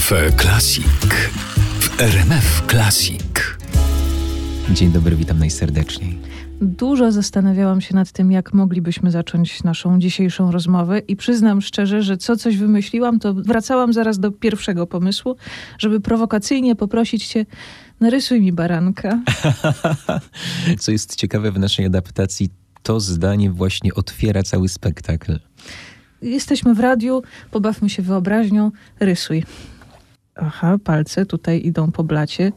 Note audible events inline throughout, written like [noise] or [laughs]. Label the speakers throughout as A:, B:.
A: Cafe Classic w RMF Classic.
B: Dzień dobry, witam najserdeczniej.
C: Dużo zastanawiałam się nad tym, jak moglibyśmy zacząć naszą dzisiejszą rozmowę i przyznam szczerze, że co coś wymyśliłam, to wracałam zaraz do pierwszego pomysłu, żeby prowokacyjnie poprosić cię, narysuj mi baranka. [laughs]
B: Co jest ciekawe w naszej adaptacji, to zdanie właśnie otwiera cały spektakl.
C: Jesteśmy w radiu, pobawmy się wyobraźnią, rysuj. Aha, palce tutaj idą po blacie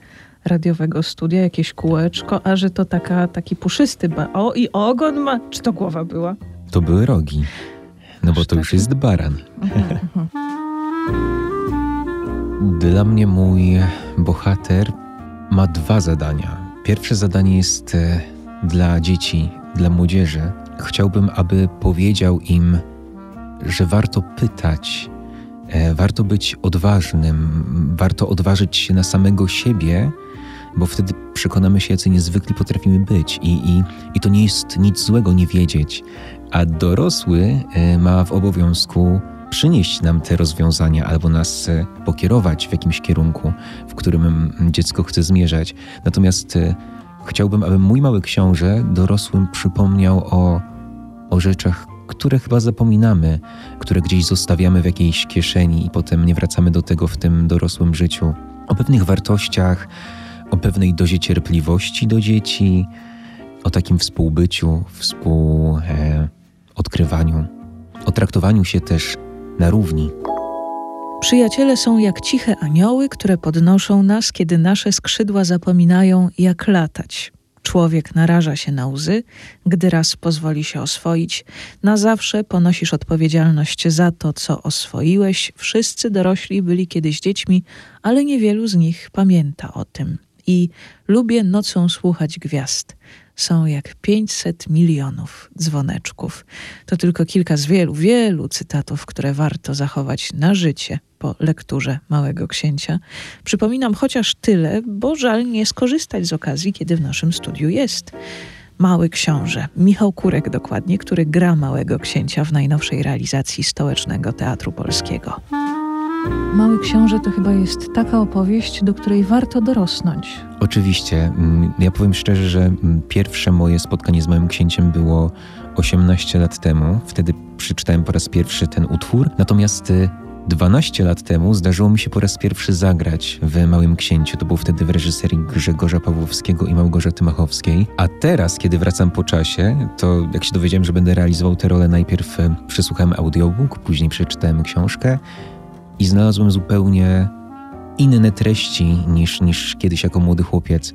C: radiowego studia, jakieś kółeczko, a że to taka, taki puszysty, ba- o i ogon ma, czy to głowa była?
B: To były rogi. No bo to już jest baran. [laughs] Dla mnie mój bohater ma dwa zadania. Pierwsze zadanie jest e, dla dzieci, dla młodzieży. Chciałbym, aby powiedział im, że warto pytać, warto być odważnym, warto odważyć się na samego siebie, bo wtedy przekonamy się, jacy niezwykli potrafimy być. I, i, i to nie jest nic złego nie wiedzieć. A dorosły e, ma w obowiązku przynieść nam te rozwiązania albo nas e, pokierować w jakimś kierunku, w którym dziecko chce zmierzać. Natomiast e, chciałbym, aby mój mały książę dorosłym przypomniał o, o rzeczach, które chyba zapominamy, które gdzieś zostawiamy w jakiejś kieszeni i potem nie wracamy do tego w tym dorosłym życiu. O pewnych wartościach, o pewnej dozie cierpliwości do dzieci, o takim współbyciu, współodkrywaniu, o traktowaniu się też na równi.
C: Przyjaciele są jak ciche anioły, które podnoszą nas, kiedy nasze skrzydła zapominają, jak latać. Człowiek naraża się na łzy, gdy raz pozwoli się oswoić. Na zawsze ponosisz odpowiedzialność za to, co oswoiłeś. Wszyscy dorośli byli kiedyś dziećmi, ale niewielu z nich pamięta o tym. I lubię nocą słuchać gwiazd. Są jak 500 milionów dzwoneczków. To tylko kilka z wielu, wielu cytatów, które warto zachować na życie po lekturze Małego Księcia. Przypominam chociaż tyle, bo żal nie skorzystać z okazji, kiedy w naszym studiu jest. Mały Książę, Michał Kurek dokładnie, który gra Małego Księcia w najnowszej realizacji Stołecznego Teatru Polskiego. Mały Książę to chyba jest taka opowieść, do której warto dorosnąć.
B: Oczywiście. Mm, Ja powiem szczerze, że mm, pierwsze moje spotkanie z Małym Księciem było 18 lat temu. Wtedy przeczytałem po raz pierwszy ten utwór. Natomiast y, 12 lat temu zdarzyło mi się po raz pierwszy zagrać w Małym Księciu. To było wtedy w reżyserii Grzegorza Pawłowskiego i Małgorzaty Machowskiej. A teraz, kiedy wracam po czasie, to jak się dowiedziałem, że będę realizował tę rolę, najpierw y, przesłuchałem audiobook, później przeczytałem książkę i znalazłem zupełnie inne treści niż, niż kiedyś jako młody chłopiec.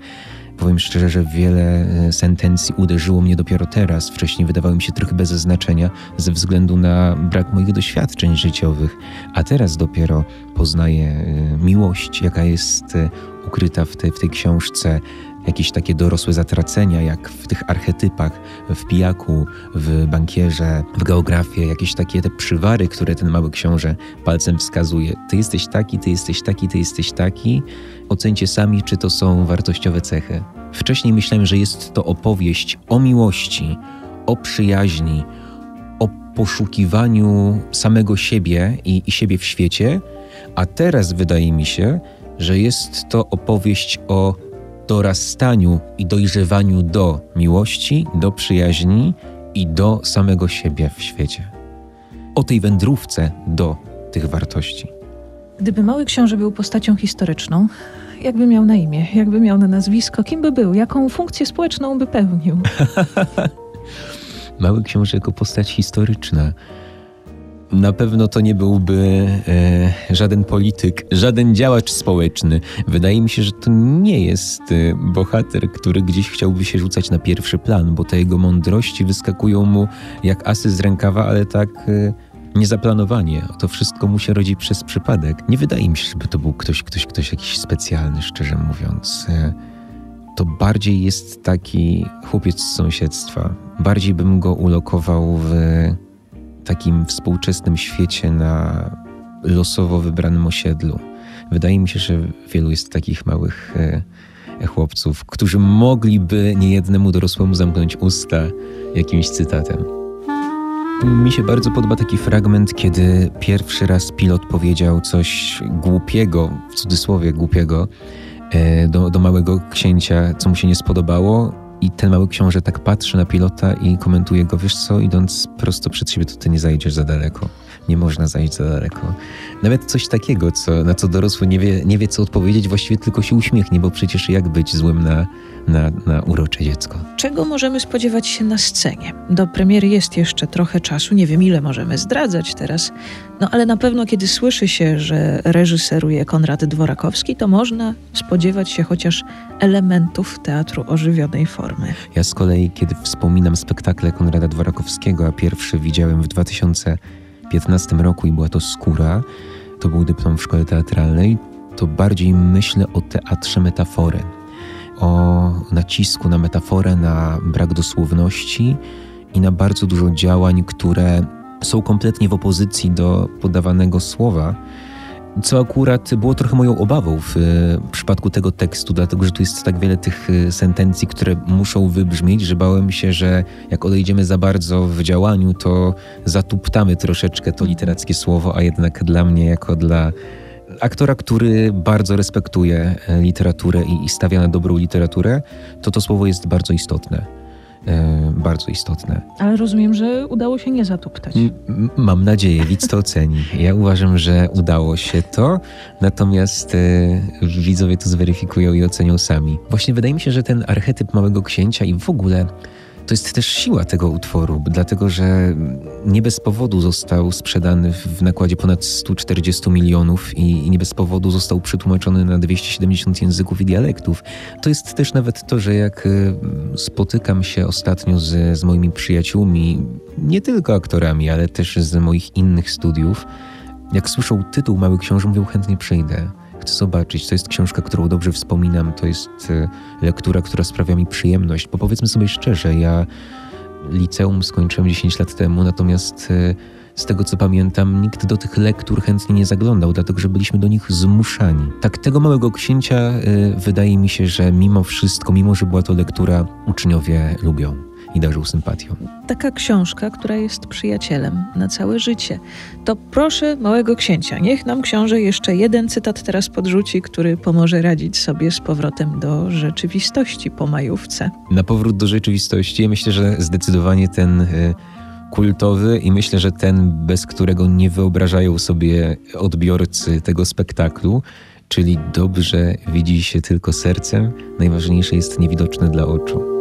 B: Powiem szczerze, że wiele e, sentencji uderzyło mnie dopiero teraz. Wcześniej wydawały mi się trochę bez znaczenia ze względu na brak moich doświadczeń życiowych, a teraz dopiero poznaję e, miłość, jaka jest e, ukryta w, te, w tej książce, jakieś takie dorosłe zatracenia, jak w tych archetypach, w pijaku, w bankierze, w geografię, jakieś takie te przywary, które ten mały książę palcem wskazuje. Ty jesteś taki, ty jesteś taki, ty jesteś taki. Ocencie sami, czy to są wartościowe cechy. Wcześniej myślałem, że jest to opowieść o miłości, o przyjaźni, o poszukiwaniu samego siebie i, i siebie w świecie, a teraz wydaje mi się, że jest to opowieść o dorastaniu i dojrzewaniu do miłości, do przyjaźni i do samego siebie w świecie. O tej wędrówce do tych wartości.
C: Gdyby Mały Książę był postacią historyczną, jakby miał na imię, jakby miał na nazwisko, kim by był, jaką funkcję społeczną by pełnił? [laughs]
B: Mały książę jako postać historyczna. Na pewno to nie byłby e, żaden polityk, żaden działacz społeczny. Wydaje mi się, że to nie jest e, bohater, który gdzieś chciałby się rzucać na pierwszy plan, bo te jego mądrości wyskakują mu jak asy z rękawa, ale tak e, niezaplanowanie. To wszystko mu się rodzi przez przypadek. Nie wydaje mi się, żeby to był ktoś, ktoś, ktoś jakiś specjalny, szczerze mówiąc. E, to bardziej jest taki chłopiec z sąsiedztwa. Bardziej bym go ulokował w takim współczesnym świecie na losowo wybranym osiedlu. Wydaje mi się, że wielu jest takich małych e, chłopców, którzy mogliby niejednemu dorosłemu zamknąć usta jakimś cytatem. Mi się bardzo podoba taki fragment, kiedy pierwszy raz pilot powiedział coś głupiego, w cudzysłowie głupiego, e, do, do małego księcia, co mu się nie spodobało. I ten mały książę tak patrzy na pilota i komentuje go, wiesz co, idąc prosto przed siebie, to ty nie zajdziesz za daleko. Nie można zajść za daleko. Nawet coś takiego, co, na co dorosły nie wie, nie wie, co odpowiedzieć, właściwie tylko się uśmiechnie, bo przecież jak być złym na, na, na urocze dziecko.
C: Czego możemy spodziewać się na scenie? Do premiery jest jeszcze trochę czasu, nie wiem ile możemy zdradzać teraz, no ale na pewno kiedy słyszy się, że reżyseruje Konrad Dworakowski, to można spodziewać się chociaż elementów teatru ożywionej formy.
B: Ja z kolei, kiedy wspominam spektakle Konrada Dworakowskiego, a pierwszy widziałem w 2015 roku i była to Skóra, to był dyplom w szkole teatralnej, to bardziej myślę o teatrze metafory o nacisku na metaforę, na brak dosłowności i na bardzo dużo działań, które są kompletnie w opozycji do podawanego słowa. Co akurat było trochę moją obawą w przypadku tego tekstu, dlatego że tu jest tak wiele tych y, sentencji, które muszą wybrzmieć, że bałem się, że jak odejdziemy za bardzo w działaniu, to zatuptamy troszeczkę to literackie słowo, a jednak dla mnie, jako dla aktora, który bardzo respektuje e, literaturę i, i stawia na dobrą literaturę, to to słowo jest bardzo istotne. E, bardzo istotne.
C: Ale rozumiem, że udało się nie zatuptać.
B: M mam nadzieję, widz to oceni. Ja uważam, że udało się to, natomiast e, widzowie to zweryfikują i ocenią sami. Właśnie wydaje mi się, że ten archetyp Małego Księcia i w ogóle to jest też siła tego utworu, dlatego że nie bez powodu został sprzedany w nakładzie ponad 140 milionów i nie bez powodu został przetłumaczony na 270 języków i dialektów. To jest też nawet to, że jak y, spotykam się ostatnio z, z moimi przyjaciółmi, nie tylko aktorami, ale też z moich innych studiów, jak słyszą tytuł Mały Książę, mówią chętnie przyjdę zobaczyć. To jest książka, którą dobrze wspominam, to jest e, lektura, która sprawia mi przyjemność, bo powiedzmy sobie szczerze, ja liceum skończyłem 10 lat temu, natomiast e, z tego co pamiętam, nikt do tych lektur chętnie nie zaglądał, dlatego że byliśmy do nich zmuszani. Tak, tego małego księcia e, wydaje mi się, że mimo wszystko, mimo że była to lektura, uczniowie lubią i darzył sympatią.
C: Taka książka, która jest przyjacielem na całe życie. To proszę małego księcia, niech nam książę jeszcze jeden cytat teraz podrzuci, który pomoże radzić sobie z powrotem do rzeczywistości po majówce.
B: Na powrót do rzeczywistości, myślę, że zdecydowanie ten y, kultowy i myślę, że ten, bez którego nie wyobrażają sobie odbiorcy tego spektaklu, czyli dobrze widzi się tylko sercem, najważniejsze jest niewidoczne dla oczu.